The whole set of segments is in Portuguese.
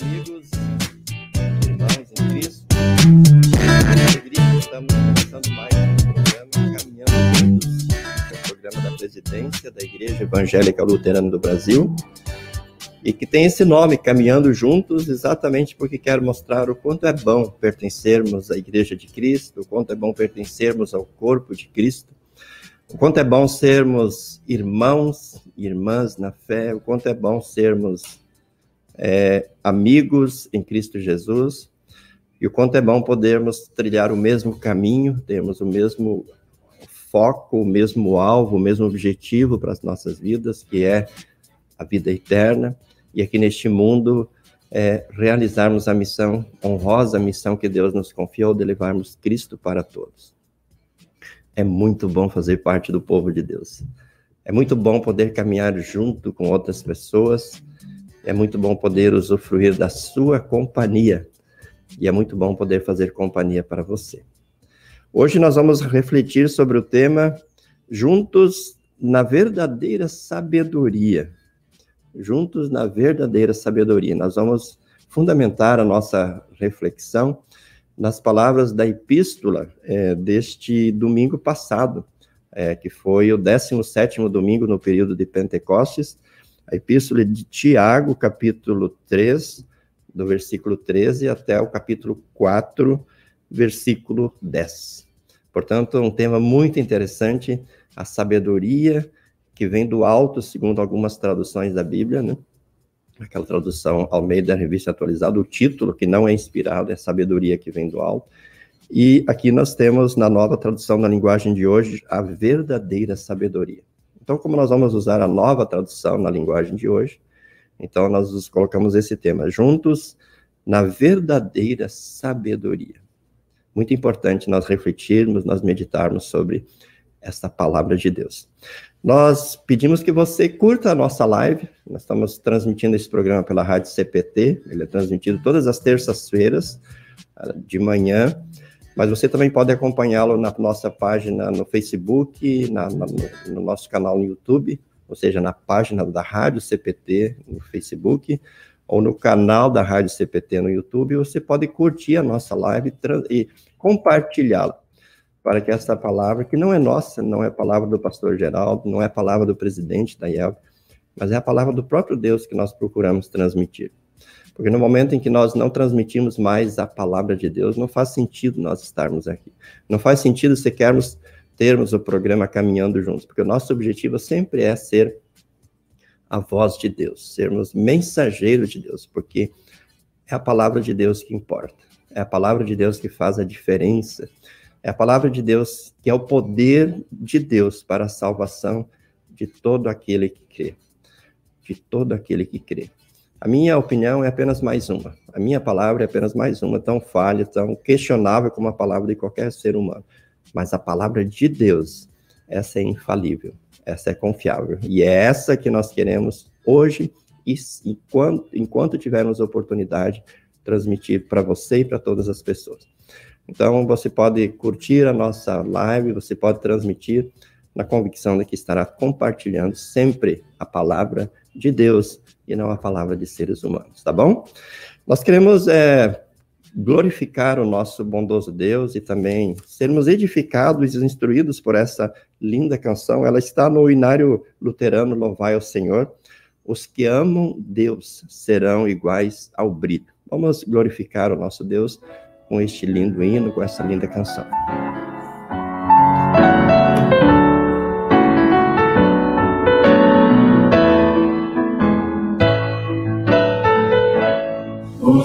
amigos, irmãos em Cristo. Alegria, estamos começando mais um programa Caminhando Juntos, é o programa da presidência da Igreja Evangélica Luterana do Brasil, e que tem esse nome, Caminhando Juntos, exatamente porque quer mostrar o quanto é bom pertencermos à Igreja de Cristo, o quanto é bom pertencermos ao corpo de Cristo, o quanto é bom sermos irmãos irmãs na fé, o quanto é bom sermos é, amigos em Cristo Jesus, e o quanto é bom podermos trilhar o mesmo caminho, termos o mesmo foco, o mesmo alvo, o mesmo objetivo para as nossas vidas, que é a vida eterna, e aqui neste mundo é, realizarmos a missão, honrosa missão que Deus nos confiou de levarmos Cristo para todos. É muito bom fazer parte do povo de Deus. É muito bom poder caminhar junto com outras pessoas é muito bom poder usufruir da sua companhia e é muito bom poder fazer companhia para você. Hoje nós vamos refletir sobre o tema Juntos na verdadeira sabedoria. Juntos na verdadeira sabedoria. Nós vamos fundamentar a nossa reflexão nas palavras da epístola é, deste domingo passado, é, que foi o 17 domingo no período de Pentecostes, a epístola de Tiago, capítulo 3, do versículo 13 até o capítulo 4, versículo 10. Portanto, um tema muito interessante, a sabedoria que vem do alto, segundo algumas traduções da Bíblia, né? Aquela tradução ao meio da revista atualizada, o título, que não é inspirado, é sabedoria que vem do alto. E aqui nós temos, na nova tradução da linguagem de hoje, a verdadeira sabedoria. Então, como nós vamos usar a nova tradução na linguagem de hoje, então nós colocamos esse tema, juntos na verdadeira sabedoria. Muito importante nós refletirmos, nós meditarmos sobre esta palavra de Deus. Nós pedimos que você curta a nossa live. Nós estamos transmitindo esse programa pela Rádio CPT. Ele é transmitido todas as terças-feiras, ah, de manhã. Mas você também pode acompanhá-lo na nossa página no Facebook, na, na, no nosso canal no YouTube, ou seja, na página da Rádio CPT no Facebook, ou no canal da Rádio CPT no YouTube. Você pode curtir a nossa live e compartilhá-la, para que essa palavra, que não é nossa, não é a palavra do pastor Geraldo, não é a palavra do presidente da IEL, mas é a palavra do próprio Deus que nós procuramos transmitir. Porque no momento em que nós não transmitimos mais a palavra de Deus, não faz sentido nós estarmos aqui. Não faz sentido se queremos termos o programa caminhando juntos, porque o nosso objetivo sempre é ser a voz de Deus, sermos mensageiros de Deus, porque é a palavra de Deus que importa. É a palavra de Deus que faz a diferença. É a palavra de Deus que é o poder de Deus para a salvação de todo aquele que crê. De todo aquele que crê. A minha opinião é apenas mais uma. A minha palavra é apenas mais uma, tão falha, tão questionável como a palavra de qualquer ser humano. Mas a palavra de Deus, essa é infalível, essa é confiável. E é essa que nós queremos hoje e enquanto, enquanto tivermos oportunidade, transmitir para você e para todas as pessoas. Então, você pode curtir a nossa live, você pode transmitir na convicção de que estará compartilhando sempre a palavra de Deus e não a palavra de seres humanos, tá bom? Nós queremos é, glorificar o nosso bondoso Deus e também sermos edificados e instruídos por essa linda canção. Ela está no Inário Luterano Louvai ao Senhor. Os que amam Deus serão iguais ao brilho. Vamos glorificar o nosso Deus com este lindo hino, com essa linda canção.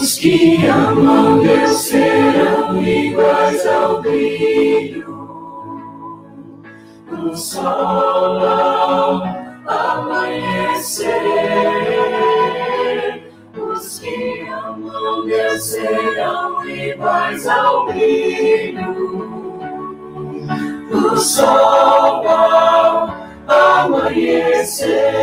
Os que amam Deus serão iguais ao brilho do sol ao amanhecer. Os que amam Deus serão iguais ao brilho do sol ao amanhecer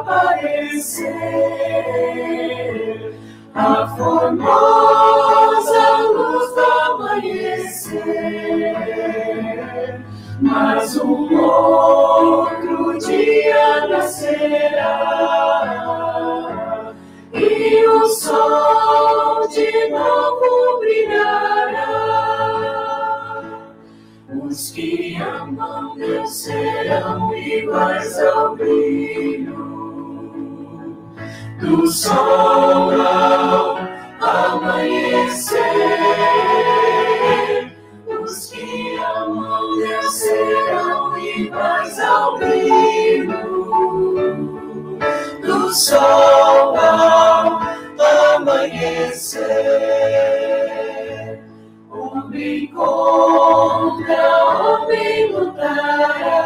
desaparecer a formosa luz do amanhecer. mas um outro dia nascerá e o sol de novo brilhará. Os que amam Deus serão iguais ao brilho do sol ao amanhecer. Os que amam Deus serão iguais ao brilho do sol ao amanhecer. Homem contra homem lutará,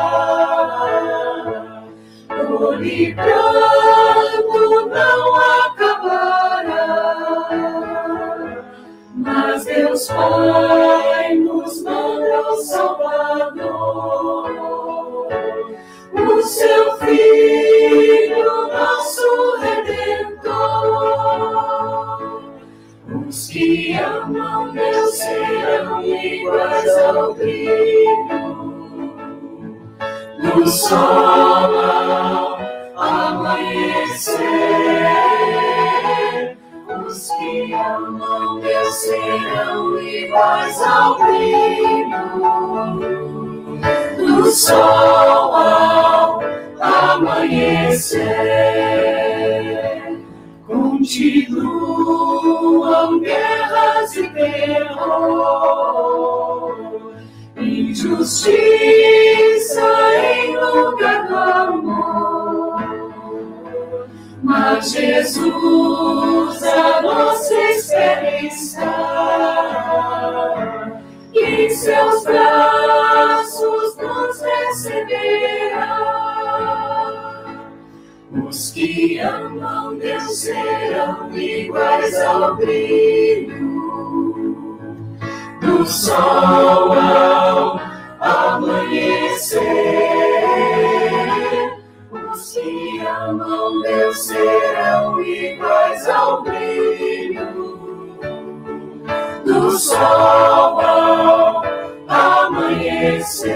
dor e injustiça em lugar do amor. Mas Jesus, a nossa espera está, e em seus braços nos receberá. Os que amam Deus serão iguais ao brilho do sol ao amanhecer. Os que amam Deus serão iguais ao brilho do sol ao amanhecer.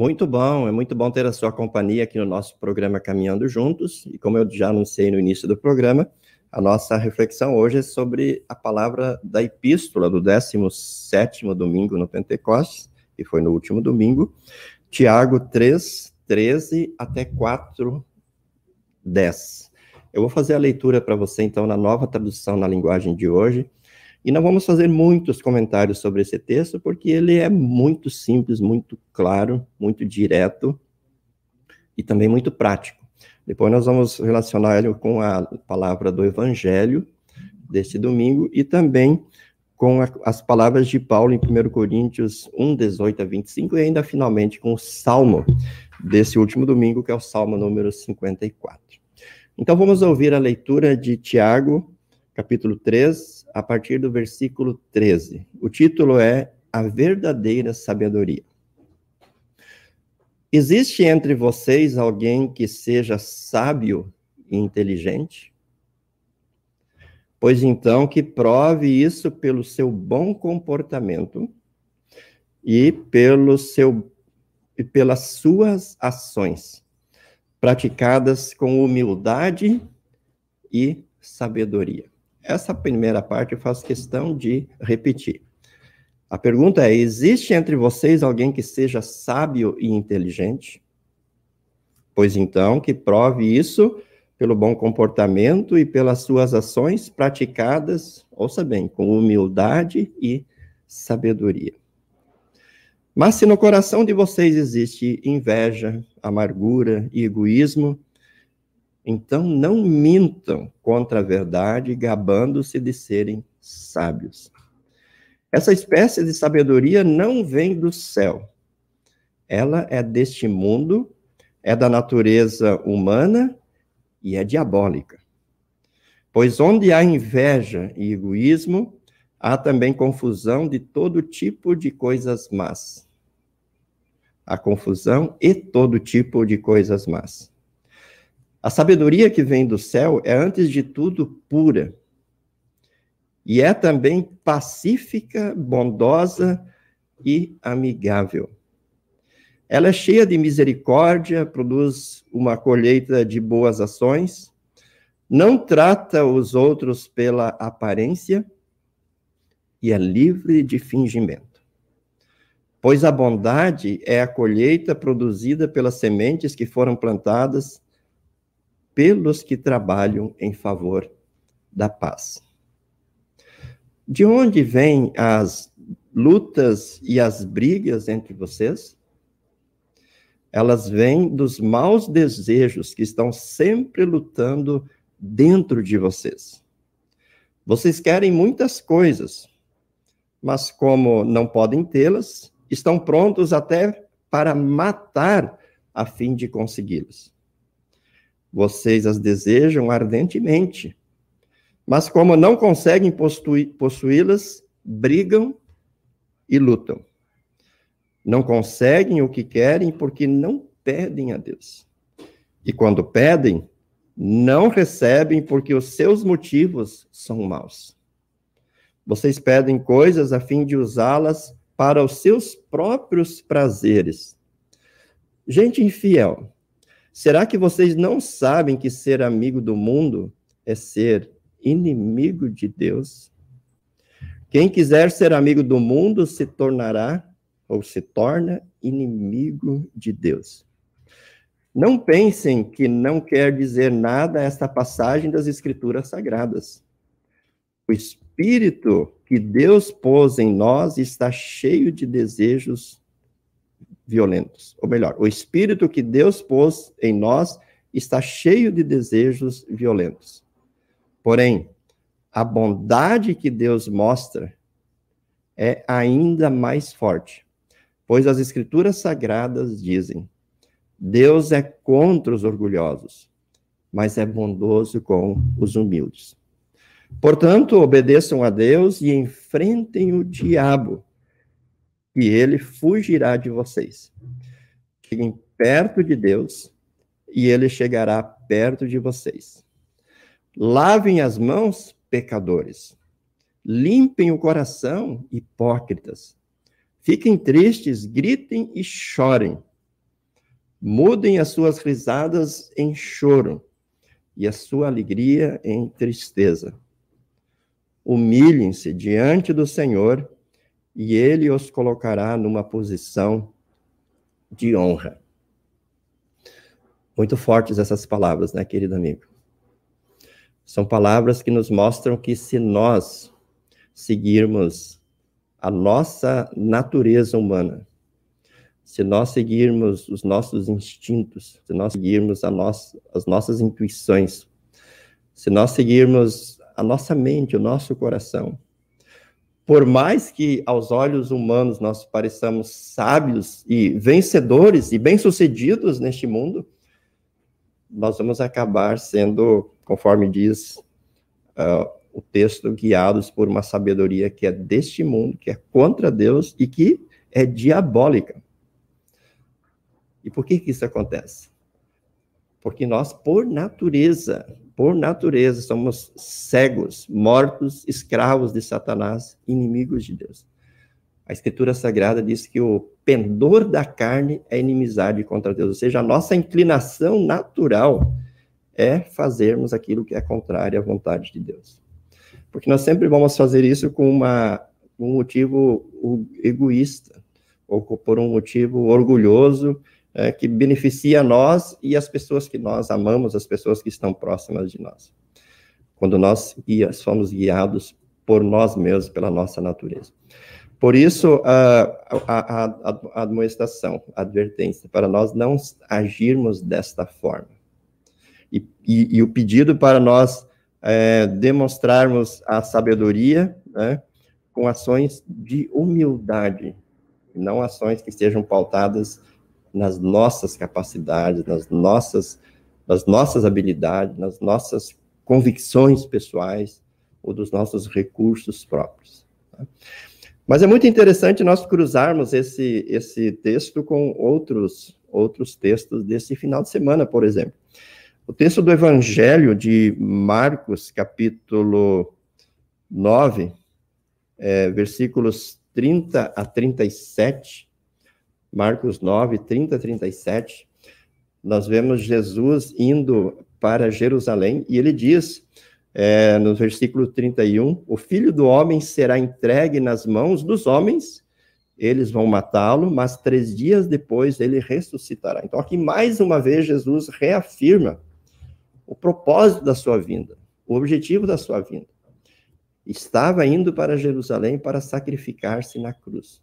Muito bom, é muito bom ter a sua companhia aqui no nosso programa Caminhando Juntos. E como eu já anunciei no início do programa, a nossa reflexão hoje é sobre a palavra da epístola do 17º domingo no Pentecostes, que foi no último domingo, Tiago 3, 13 até 4, 10. Eu vou fazer a leitura para você, então, na nova tradução na linguagem de hoje, e não vamos fazer muitos comentários sobre esse texto, porque ele é muito simples, muito claro, muito direto e também muito prático. Depois nós vamos relacionar ele com a palavra do Evangelho deste domingo e também com a, as palavras de Paulo em 1 Coríntios 1, 18 a 25 e ainda finalmente com o Salmo desse último domingo, que é o Salmo número 54. Então vamos ouvir a leitura de Tiago, capítulo 3, a partir do versículo 13. O título é A Verdadeira Sabedoria. Existe entre vocês alguém que seja sábio e inteligente? Pois então que prove isso pelo seu bom comportamento e pelo seu e pelas suas ações, praticadas com humildade e sabedoria. Essa primeira parte eu faço questão de repetir. A pergunta é: existe entre vocês alguém que seja sábio e inteligente? Pois então, que prove isso pelo bom comportamento e pelas suas ações praticadas, ouça bem, com humildade e sabedoria. Mas se no coração de vocês existe inveja, amargura e egoísmo, então não mintam contra a verdade, gabando-se de serem sábios. Essa espécie de sabedoria não vem do céu. Ela é deste mundo, é da natureza humana e é diabólica. Pois onde há inveja e egoísmo, há também confusão de todo tipo de coisas más. Há confusão e todo tipo de coisas más. A sabedoria que vem do céu é, antes de tudo, pura. E é também pacífica, bondosa e amigável. Ela é cheia de misericórdia, produz uma colheita de boas ações, não trata os outros pela aparência e é livre de fingimento. Pois a bondade é a colheita produzida pelas sementes que foram plantadas pelos que trabalham em favor da paz. De onde vêm as lutas e as brigas entre vocês? Elas vêm dos maus desejos que estão sempre lutando dentro de vocês. Vocês querem muitas coisas, mas como não podem tê-las, estão prontos até para matar a fim de consegui-las. Vocês as desejam ardentemente, mas como não conseguem possuí-las, brigam e lutam. Não conseguem o que querem porque não pedem a Deus. E quando pedem, não recebem porque os seus motivos são maus. Vocês pedem coisas a fim de usá-las para os seus próprios prazeres. Gente infiel, será que vocês não sabem que ser amigo do mundo é ser inimigo de Deus? Quem quiser ser amigo do mundo se tornará ou se torna inimigo de Deus. Não pensem que não quer dizer nada esta passagem das Escrituras Sagradas. O Espírito que Deus pôs em nós está cheio de desejos violentos. Ou melhor, o Espírito que Deus pôs em nós está cheio de desejos violentos. Porém, a bondade que Deus mostra é ainda mais forte, pois as Escrituras Sagradas dizem: Deus é contra os orgulhosos, mas é bondoso com os humildes. Portanto, obedeçam a Deus e enfrentem o diabo, e ele fugirá de vocês. Cheguem perto de Deus, e ele chegará perto de vocês. Lavem as mãos, pecadores. Limpem o coração, hipócritas. Fiquem tristes, gritem e chorem. Mudem as suas risadas em choro e a sua alegria em tristeza humilhem-se diante do Senhor e ele os colocará numa posição de honra. Muito fortes essas palavras, né, querido amigo? São palavras que nos mostram que se nós seguirmos a nossa natureza humana, se nós seguirmos os nossos instintos, se nós seguirmos nossa, as nossas intuições, se nós seguirmos a nossa mente, o nosso coração. Por mais que aos olhos humanos nós pareçamos sábios e vencedores e bem-sucedidos neste mundo, nós vamos acabar sendo, conforme diz uh, o texto, guiados por uma sabedoria que é deste mundo, que é contra Deus e que é diabólica. E por que, que isso acontece? Porque nós, por natureza, por natureza, somos cegos, mortos, escravos de Satanás, inimigos de Deus. A Escritura Sagrada diz que o pendor da carne é inimizade contra Deus, ou seja, a nossa inclinação natural é fazermos aquilo que é contrário à vontade de Deus. Porque nós sempre vamos fazer isso com uma, um motivo egoísta, ou por um motivo orgulhoso, é, que beneficia nós e as pessoas que nós amamos, as pessoas que estão próximas de nós. Quando nós guia, somos guiados por nós mesmos, pela nossa natureza. Por isso, a, a, a, a admoestação, a advertência, para nós não agirmos desta forma. E, e, e o pedido para nós é, demonstrarmos a sabedoria né, com ações de humildade, não ações que sejam pautadas nas nossas capacidades, nas nossas, nas nossas habilidades, nas nossas convicções pessoais ou dos nossos recursos próprios. Tá? Mas é muito interessante nós cruzarmos esse, esse texto com outros, outros textos desse final de semana, por exemplo. O texto do Evangelho de Marcos, capítulo 9, é, versículos 30 a 37, Marcos 9, 30 a 37, nós vemos Jesus indo para Jerusalém e ele diz, é, no versículo 31, o filho do homem será entregue nas mãos dos homens, eles vão matá-lo, mas três dias depois ele ressuscitará. Então, aqui mais uma vez, Jesus reafirma o propósito da sua vinda, o objetivo da sua vinda. Estava indo para Jerusalém para sacrificar-se na cruz,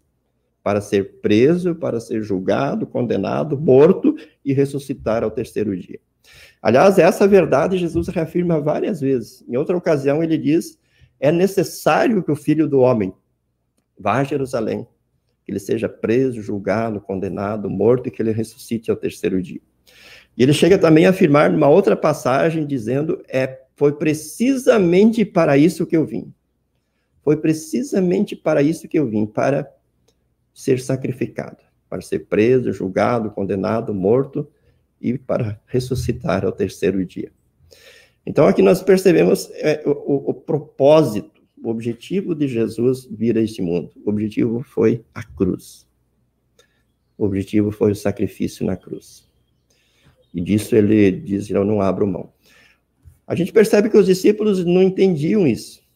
para ser preso, para ser julgado, condenado, morto e ressuscitar ao terceiro dia. Aliás, essa verdade Jesus reafirma várias vezes. Em outra ocasião, ele diz: é necessário que o filho do homem vá a Jerusalém, que ele seja preso, julgado, condenado, morto e que ele ressuscite ao terceiro dia. E ele chega também a afirmar numa outra passagem, dizendo: é, foi precisamente para isso que eu vim. Foi precisamente para isso que eu vim, para ser sacrificado, para ser preso, julgado, condenado, morto e para ressuscitar ao terceiro dia. Então, aqui nós percebemos é, o, o, propósito, o objetivo de Jesus vir a este mundo. O objetivo foi a cruz. O objetivo foi o sacrifício na cruz. E disso ele diz: Eu não abro mão. A gente percebe que os discípulos não entendiam isso.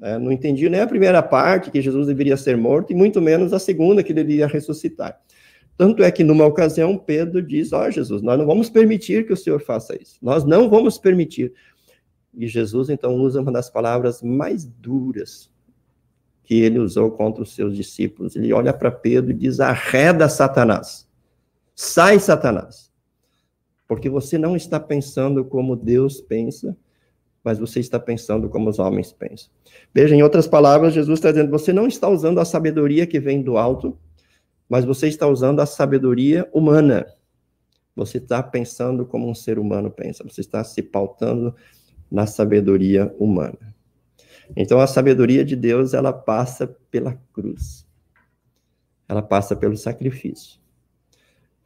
Né? Não entendiam nem a primeira parte, que Jesus deveria ser morto, e muito menos a segunda, que ele iria ressuscitar. Tanto é que, numa ocasião, Pedro diz: Ó oh, Jesus, nós não vamos permitir que o Senhor faça isso. Nós não vamos permitir. E Jesus, então, usa uma das palavras mais duras que ele usou contra os seus discípulos. Ele olha para Pedro e diz: Arreda Satanás. Sai, Satanás porque você não está pensando como Deus pensa, mas você está pensando como os homens pensam. Veja, em outras palavras, Jesus está dizendo: você não está usando a sabedoria que vem do alto, mas você está usando a sabedoria humana. Você está pensando como um ser humano pensa, você está se pautando na sabedoria humana. Então, a sabedoria de Deus, ela passa pela cruz. Ela passa pelo sacrifício.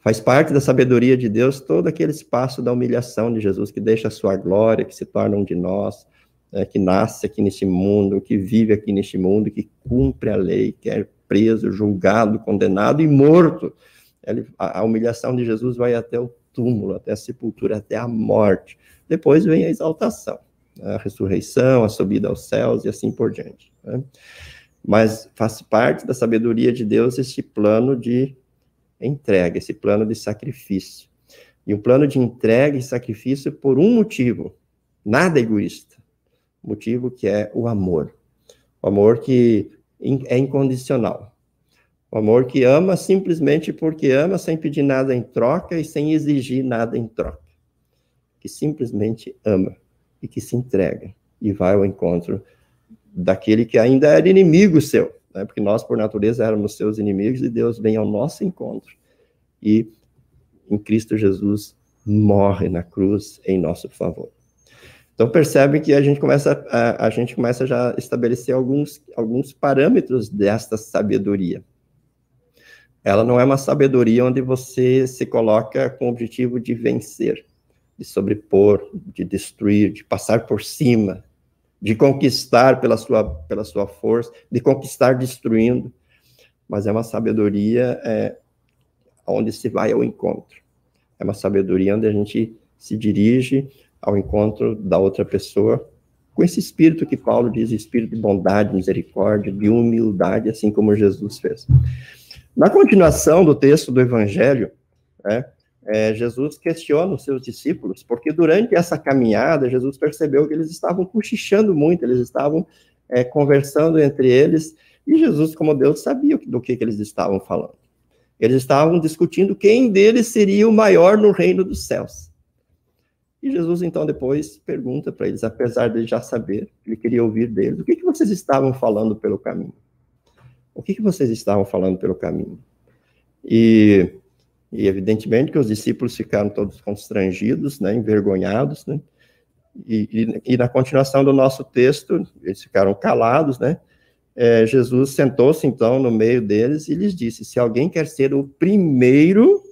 Faz parte da sabedoria de Deus todo aquele espaço da humilhação de Jesus, que deixa a sua glória, que se torna um de nós, é, que nasce aqui neste mundo, que vive aqui neste mundo, que cumpre a lei, que é preso, julgado, condenado e morto. Ele, a, a humilhação de Jesus vai até o túmulo, até a sepultura, até a morte. Depois vem a exaltação, a ressurreição, a subida aos céus e assim por diante. Né? Mas faz parte da sabedoria de Deus este plano de entrega, esse plano de sacrifício. E um plano de entrega e sacrifício por um motivo, nada egoísta. Motivo que é o amor. O amor que é incondicional. O amor que ama simplesmente porque ama, sem pedir nada em troca e sem exigir nada em troca. Que simplesmente ama e que se entrega e vai ao encontro daquele que ainda era inimigo seu né? porque nós, por natureza, éramos seus inimigos e Deus vem ao nosso encontro e, em Cristo Jesus, morre na cruz em nosso favor. Então percebe que a gente começa a, a gente começa já a estabelecer alguns, alguns parâmetros desta sabedoria. Ela não é uma sabedoria onde você se coloca com o objetivo de vencer, de sobrepor, de destruir, de passar por cima, de conquistar pela sua, pela sua força, de conquistar destruindo, mas é uma sabedoria é, onde se vai ao encontro. É uma sabedoria onde a gente se dirige ao encontro da outra pessoa com esse espírito que Paulo diz, espírito de bondade, misericórdia, de humildade, assim como Jesus fez. Na continuação do texto do Evangelho, né, é, Jesus questiona os seus discípulos, porque durante essa caminhada, Jesus percebeu que eles estavam cochichando muito, eles estavam é, conversando entre eles, e Jesus, como Deus, sabia do que, que eles estavam falando. Eles estavam discutindo quem deles seria o maior no reino dos céus. E Jesus, então, depois pergunta para eles, apesar de já saber, ele queria ouvir deles, o que, que vocês estavam falando pelo caminho? O que, que vocês estavam falando pelo caminho? E e evidentemente que os discípulos ficaram todos constrangidos, né, envergonhados, né? E, e, e na continuação do nosso texto, eles ficaram calados, né? É, Jesus sentou-se então no meio deles e lhes disse: Se alguém quer ser o primeiro,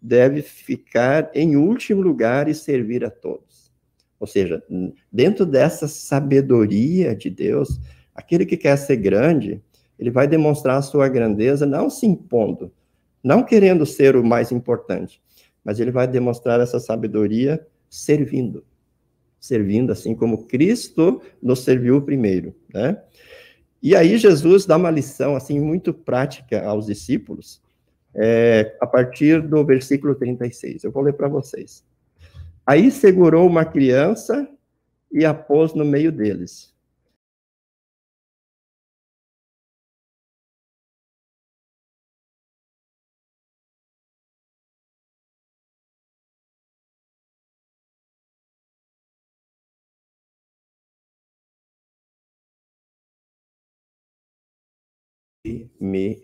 deve ficar em último lugar e servir a todos. Ou seja, dentro dessa sabedoria de Deus, aquele que quer ser grande, ele vai demonstrar a sua grandeza não se impondo, não querendo ser o mais importante, mas ele vai demonstrar essa sabedoria servindo. Servindo assim como Cristo nos serviu primeiro, né? E aí Jesus dá uma lição assim muito prática aos discípulos, é, a partir do versículo 36. Eu vou ler para vocês. Aí segurou uma criança e a pôs no meio deles.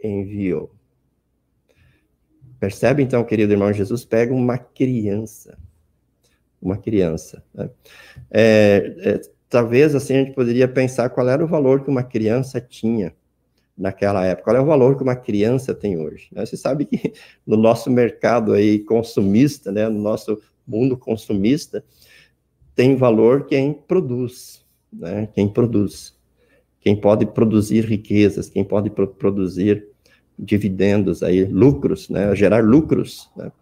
Enviou. Percebe então, querido irmão, Jesus pega uma criança, uma criança. Né? É, é, talvez assim a gente poderia pensar qual era o valor que uma criança tinha naquela época, qual é o valor que uma criança tem hoje. Né? Você sabe que no nosso mercado aí consumista, né, no nosso mundo consumista, tem valor quem produz, né, quem produz, quem pode produzir riquezas, quem pode pro produzir dividendos aí, lucros, né, gerar lucros, né?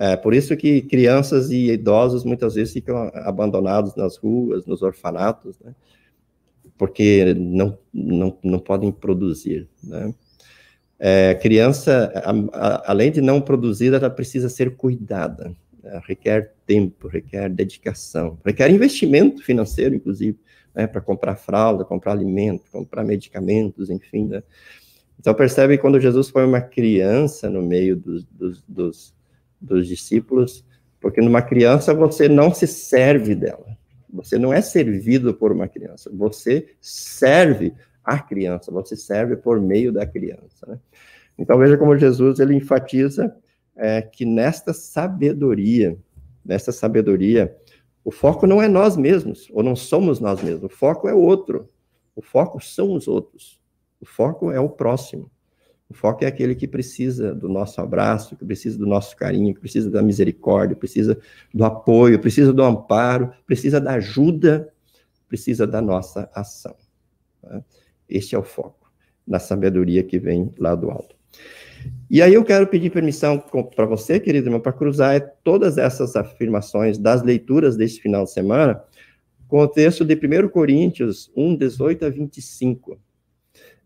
É por isso que crianças e idosos muitas vezes ficam abandonados nas ruas, nos orfanatos, né? Porque não, não, não podem produzir, né? É, criança, a, a, além de não produzir, ela precisa ser cuidada. Né? Requer tempo, requer dedicação, requer investimento financeiro, inclusive, né? para comprar fralda, comprar alimento, comprar medicamentos, enfim, né? Então, percebe quando Jesus põe uma criança no meio dos, dos, dos, dos discípulos, porque numa criança você não se serve dela. Você não é servido por uma criança, você serve a criança, você serve por meio da criança. Né? Então veja como Jesus ele enfatiza é, que nesta sabedoria, nesta sabedoria, o foco não é nós mesmos, ou não somos nós mesmos, o foco é o outro, o foco são os outros. O foco é o próximo. O foco é aquele que precisa do nosso abraço, que precisa do nosso carinho, que precisa da misericórdia, precisa do apoio, precisa do amparo, precisa da ajuda, precisa da nossa ação. Tá? Este é o foco, na sabedoria que vem lá do alto. E aí eu quero pedir permissão para você, querido irmão, para cruzar todas essas afirmações das leituras deste final de semana com o texto de 1 Coríntios 1, 18 a 25.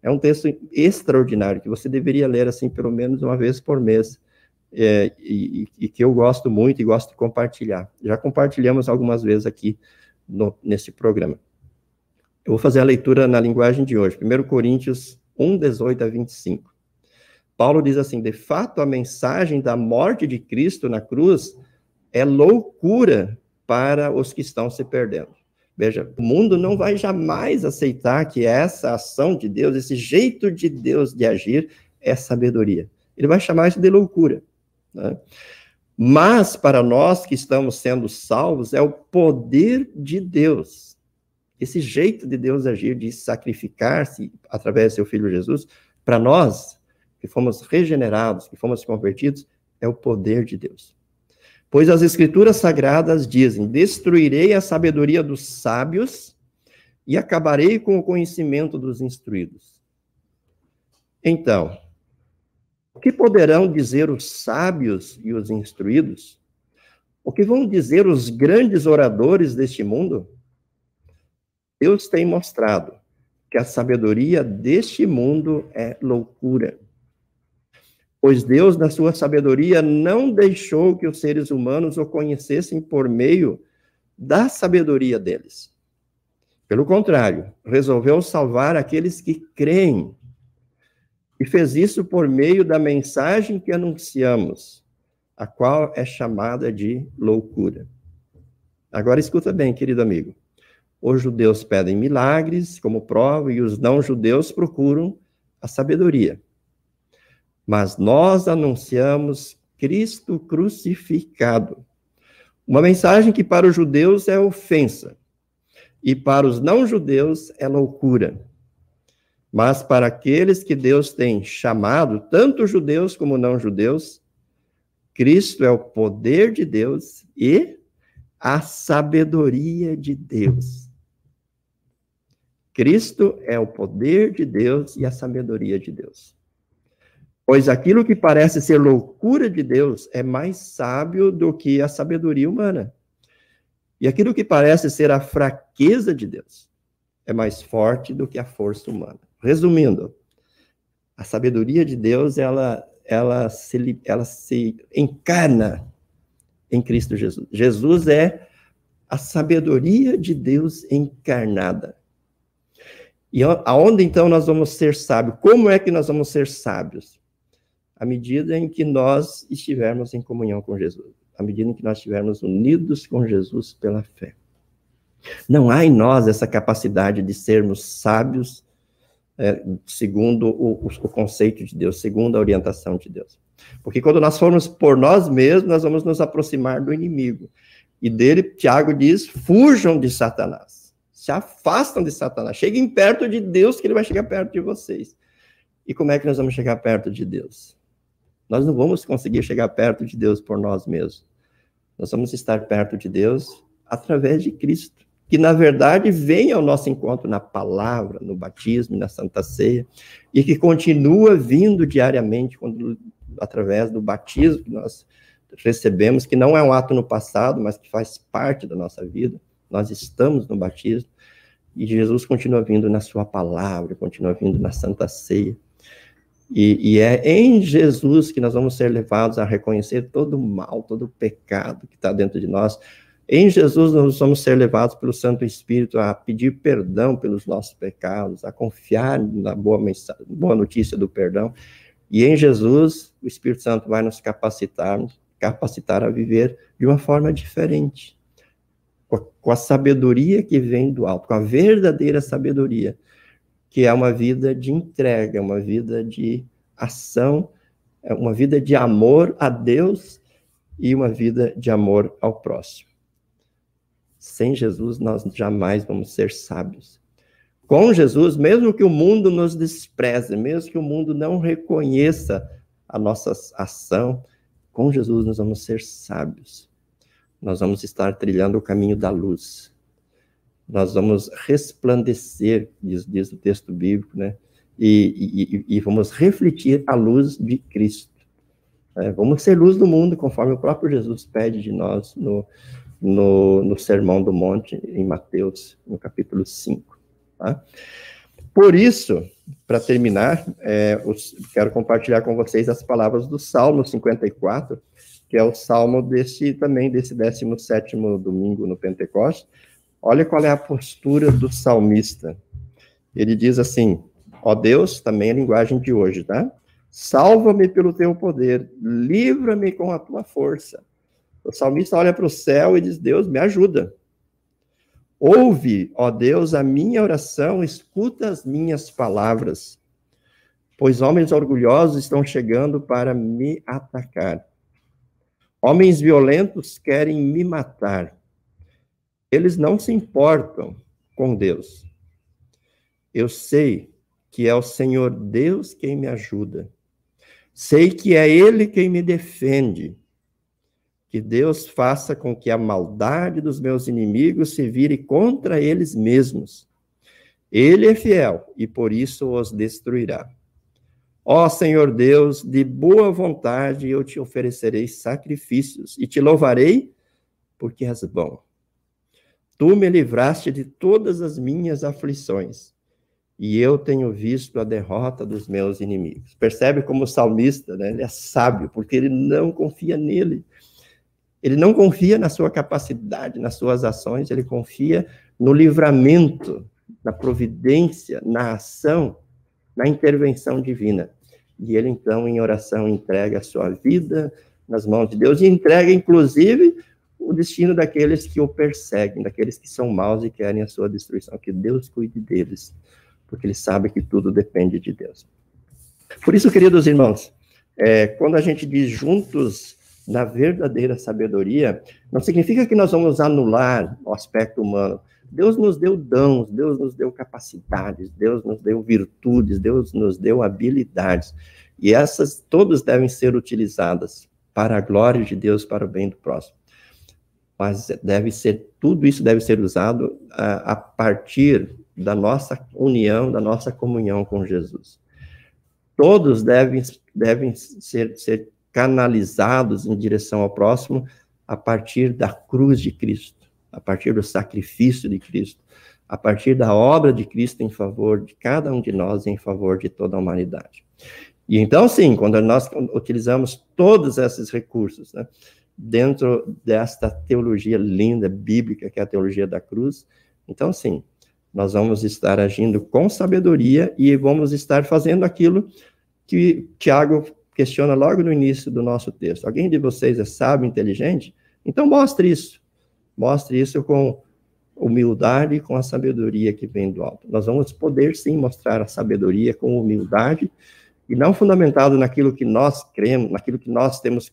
É um texto extraordinário que você deveria ler assim pelo menos uma vez por mês. É, e, e, que eu gosto muito e gosto de compartilhar. Já compartilhamos algumas vezes aqui no, nesse programa. Eu vou fazer a leitura na linguagem de hoje, 1 Coríntios 1, 18 a 25. Paulo diz assim: De fato, a mensagem da morte de Cristo na cruz é loucura para os que estão se perdendo. Veja, o mundo não vai jamais aceitar que essa ação de Deus, esse jeito de Deus de agir, é sabedoria. Ele vai chamar isso de loucura. Né? Mas para nós que estamos sendo salvos, é o poder de Deus. Esse jeito de Deus agir, de sacrificar-se através do seu Filho Jesus, para nós que fomos regenerados, que fomos convertidos, é o poder de Deus. Pois as escrituras sagradas dizem: Destruirei a sabedoria dos sábios e acabarei com o conhecimento dos instruídos. Então, o que poderão dizer os sábios e os instruídos? O que vão dizer os grandes oradores deste mundo? Deus tem mostrado que a sabedoria deste mundo é loucura pois Deus, na sua sabedoria, não deixou que os seres humanos o conhecessem por meio da sabedoria deles. Pelo contrário, resolveu salvar aqueles que creem. E fez isso por meio da mensagem que anunciamos, a qual é chamada de loucura. Agora escuta bem, querido amigo. Os judeus pedem milagres como prova e os não-judeus procuram a sabedoria mas nós anunciamos Cristo crucificado. Uma mensagem que para os judeus é ofensa e para os não-judeus é loucura. Mas para aqueles que Deus tem chamado, tanto judeus como não-judeus, Cristo é o poder de Deus e a sabedoria de Deus. Cristo é o poder de Deus e a sabedoria de Deus. Pois aquilo que parece ser loucura de Deus é mais sábio do que a sabedoria humana. E aquilo que parece ser a fraqueza de Deus é mais forte do que a força humana. Resumindo, a sabedoria de Deus, ela, ela, se, ela se encarna em Cristo Jesus. Jesus é a sabedoria de Deus encarnada. E aonde então nós vamos ser sábios? Como é que nós vamos ser sábios? À medida em que nós estivermos em comunhão com Jesus, à medida em que nós estivermos unidos com Jesus pela fé. Não há em nós essa capacidade de sermos sábios é, segundo o, o, conceito de Deus, segundo a orientação de Deus. Porque quando nós formos por nós mesmos, nós vamos nos aproximar do inimigo. E dele, Tiago diz: fujam de Satanás. Se afastam de Satanás. Cheguem perto de Deus, que ele vai chegar perto de vocês. E como é que nós vamos chegar perto de Deus? Nós não vamos conseguir chegar perto de Deus por nós mesmos. Nós vamos estar perto de Deus através de Cristo que na verdade vem ao nosso encontro na palavra, no batismo, na Santa Ceia, e que continua vindo diariamente quando, através do batismo que nós recebemos, que não é um ato no passado, mas que faz parte da nossa vida. Nós estamos no batismo e Jesus continua vindo na sua palavra, continua vindo na Santa Ceia. E, e, é em Jesus que nós vamos ser levados a reconhecer todo o mal, todo o pecado que está dentro de nós, em Jesus, nós vamos ser levados pelo Santo Espírito a pedir perdão pelos nossos pecados, a confiar na boa, boa notícia do perdão. E em Jesus, o Espírito Santo vai nos capacitar, capacitar a viver de uma forma diferente, com a, com a sabedoria que vem do alto, com a verdadeira sabedoria, que é uma vida de entrega, uma vida de ação, é uma vida de amor a Deus e uma vida de amor ao próximo. Sem Jesus, nós jamais vamos ser sábios. Com Jesus, mesmo que o mundo nos despreze, mesmo que o mundo não reconheça a nossa ação, com Jesus nós vamos ser sábios. Nós vamos estar trilhando o caminho da luz. Nós vamos resplandecer, diz, diz o texto bíblico, né? E, e, e, vamos refletir a luz de Cristo. É, vamos ser luz do mundo, conforme o próprio Jesus pede de nós no, no, no Sermão do Monte, em Mateus, no capítulo 5. Tá? Por isso, para terminar, é, quero compartilhar com vocês as palavras do Salmo 54, que é o salmo desse também desse 17 domingo no Pentecostes. Olha qual é a postura do salmista. Ele diz assim: Ó Deus, também a linguagem de hoje, tá? Salva-me pelo teu poder, livra-me com a tua força. O salmista olha para o céu e diz: Deus, me ajuda. Ouve, ó Deus, a minha oração, escuta as minhas palavras, pois homens orgulhosos estão chegando para me atacar. Homens violentos querem me matar. Eles não se importam com Deus. Eu sei que é o Senhor Deus quem me ajuda. Sei que é Ele quem me defende. Que Deus faça com que a maldade dos meus inimigos se vire contra eles mesmos. Ele é fiel e por isso os destruirá. Ó Senhor Deus, de boa vontade eu te oferecerei sacrifícios e te louvarei, porque és bom. Tu me livraste de todas as minhas aflições, e eu tenho visto a derrota dos meus inimigos. Percebe como o salmista, né? Ele é sábio, porque ele não confia nele. Ele não confia na sua capacidade, nas suas ações, ele confia no livramento, na providência, na ação, na intervenção divina. E ele, então, em oração, entrega a sua vida nas mãos de Deus e entrega, inclusive, o destino daqueles que o perseguem, daqueles que são maus e querem a sua destruição. Que Deus cuide deles, porque ele sabe que tudo depende de Deus. Por isso, queridos irmãos, é, quando a gente diz juntos na verdadeira sabedoria, não significa que nós vamos anular o aspecto humano. Deus nos deu dons, Deus nos deu capacidades, Deus nos deu virtudes, Deus nos deu habilidades. E essas todas devem ser utilizadas para a glória de Deus, para o bem do próximo. Mas deve ser, tudo isso deve ser usado a, a partir da nossa união, da nossa comunhão com Jesus. Todos devem, devem ser, ser canalizados em direção ao próximo a partir da cruz de Cristo, a partir do sacrifício de Cristo, a partir da obra de Cristo em favor de cada um de nós em favor de toda a humanidade. E então, sim, quando nós utilizamos todos esses recursos, né, dentro desta teologia linda, bíblica, que é a teologia da cruz, então, sim, nós vamos estar agindo com sabedoria e vamos estar fazendo aquilo que Tiago questiona logo no início do nosso texto. Alguém de vocês é sábio, inteligente? Então mostre isso. Mostre isso com humildade e com a sabedoria que vem do alto. Nós vamos poder sim mostrar a sabedoria com humildade e não fundamentado naquilo que nós cremos, naquilo que nós temos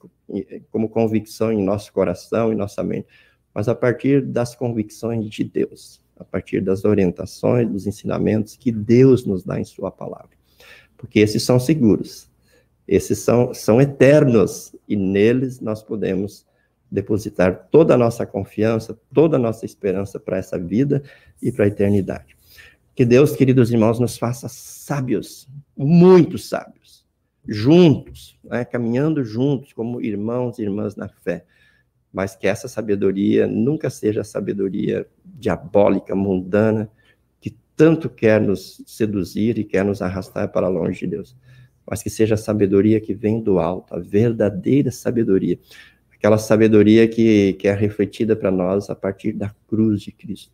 como convicção em nosso coração e nossa mente, mas a partir das convicções de Deus, a partir das orientações, dos ensinamentos que Deus nos dá em Sua palavra porque esses são seguros, esses são, são eternos, e neles nós podemos depositar toda a nossa confiança, toda a nossa esperança para essa vida e para a eternidade. Que Deus, queridos irmãos, nos faça sábios, muito sábios, juntos, né, caminhando juntos como irmãos e irmãs na fé, mas que essa sabedoria nunca seja sabedoria diabólica, mundana, tanto quer nos seduzir e quer nos arrastar para longe de Deus, mas que seja a sabedoria que vem do alto, a verdadeira sabedoria, aquela sabedoria que, que é refletida para nós a partir da cruz de Cristo,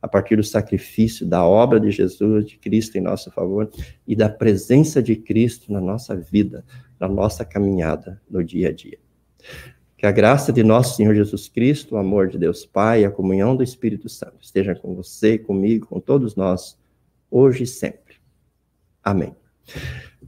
a partir do sacrifício, da obra de Jesus, de Cristo em nosso favor e da presença de Cristo na nossa vida, na nossa caminhada no dia a dia. Que a graça de nosso Senhor Jesus Cristo, o amor de Deus Pai e a comunhão do Espírito Santo esteja com você, comigo, com todos nós, hoje e sempre. Amém.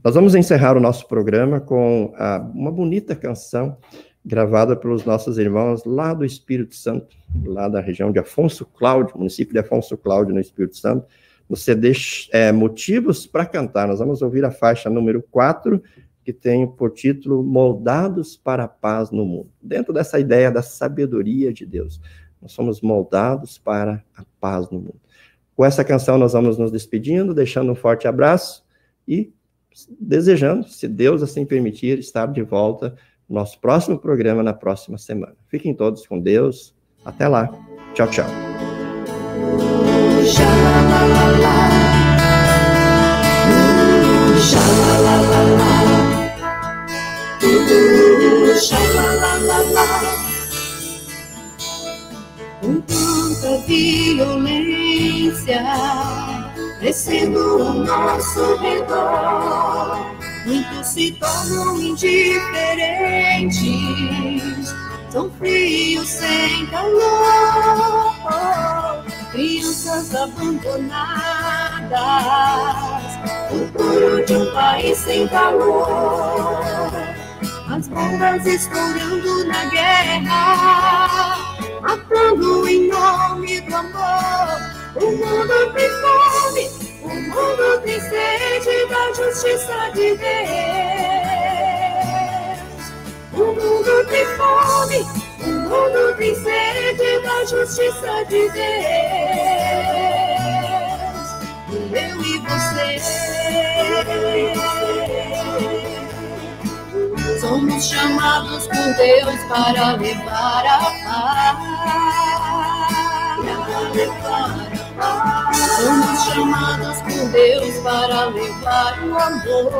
Nós vamos encerrar o nosso programa com a, uma bonita canção gravada pelos nossos irmãos lá do Espírito Santo, lá da região de Afonso Cláudio, município de Afonso Cláudio, no Espírito Santo, no CD é, Motivos para Cantar. Nós vamos ouvir a faixa número 4 que tem por título Moldados para a Paz no Mundo. Dentro dessa ideia da sabedoria de Deus, nós somos moldados para a paz no mundo. Com essa canção, nós vamos nos despedindo, deixando um forte abraço e desejando, se Deus assim permitir, estar de volta nosso próximo programa na próxima semana. Fiquem todos com Deus. Até lá. Tchau, tchau. Com tanta violência crescendo ao nosso redor, muitos se tornam indiferentes, são frios sem calor, crianças abandonadas, futuro de um país sem calor. As bombas estourando na guerra, matando em nome do amor. O mundo tem fome, o mundo tem sede da justiça de Deus. O mundo tem fome, o mundo tem sede da justiça de Deus. Eu e você. Somos chamados por Deus para levar a paz. Somos chamados por Deus para levar o amor.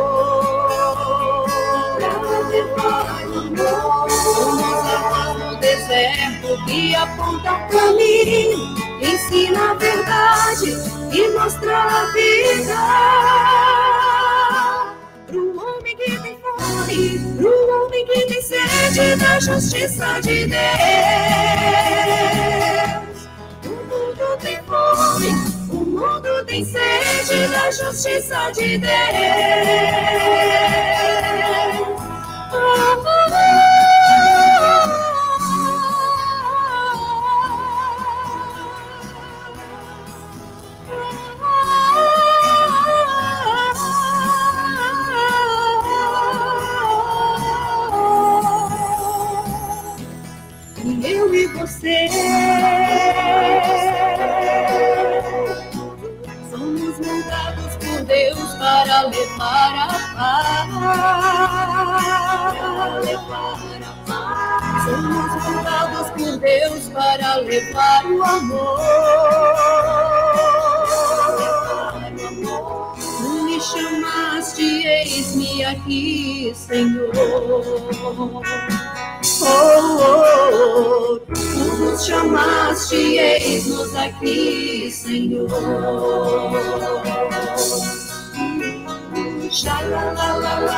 Somos a paz no deserto que aponta o caminho, ensina a verdade e mostra a vida pro homem que tem sede da justiça de Deus. O mundo tem fome, o tem sede da justiça de Deus. Oh, oh, eu e você. Para levar a paz. Somos convocados por Deus para levar o amor. Tu me chamaste, eis-me aqui, Senhor. Oh, oh, oh, tu nos chamaste, eis-nos aqui, Senhor. sha la la la la.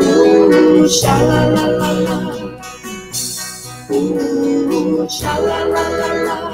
Ooh, sha la la la la. Ooh, sha la la la la.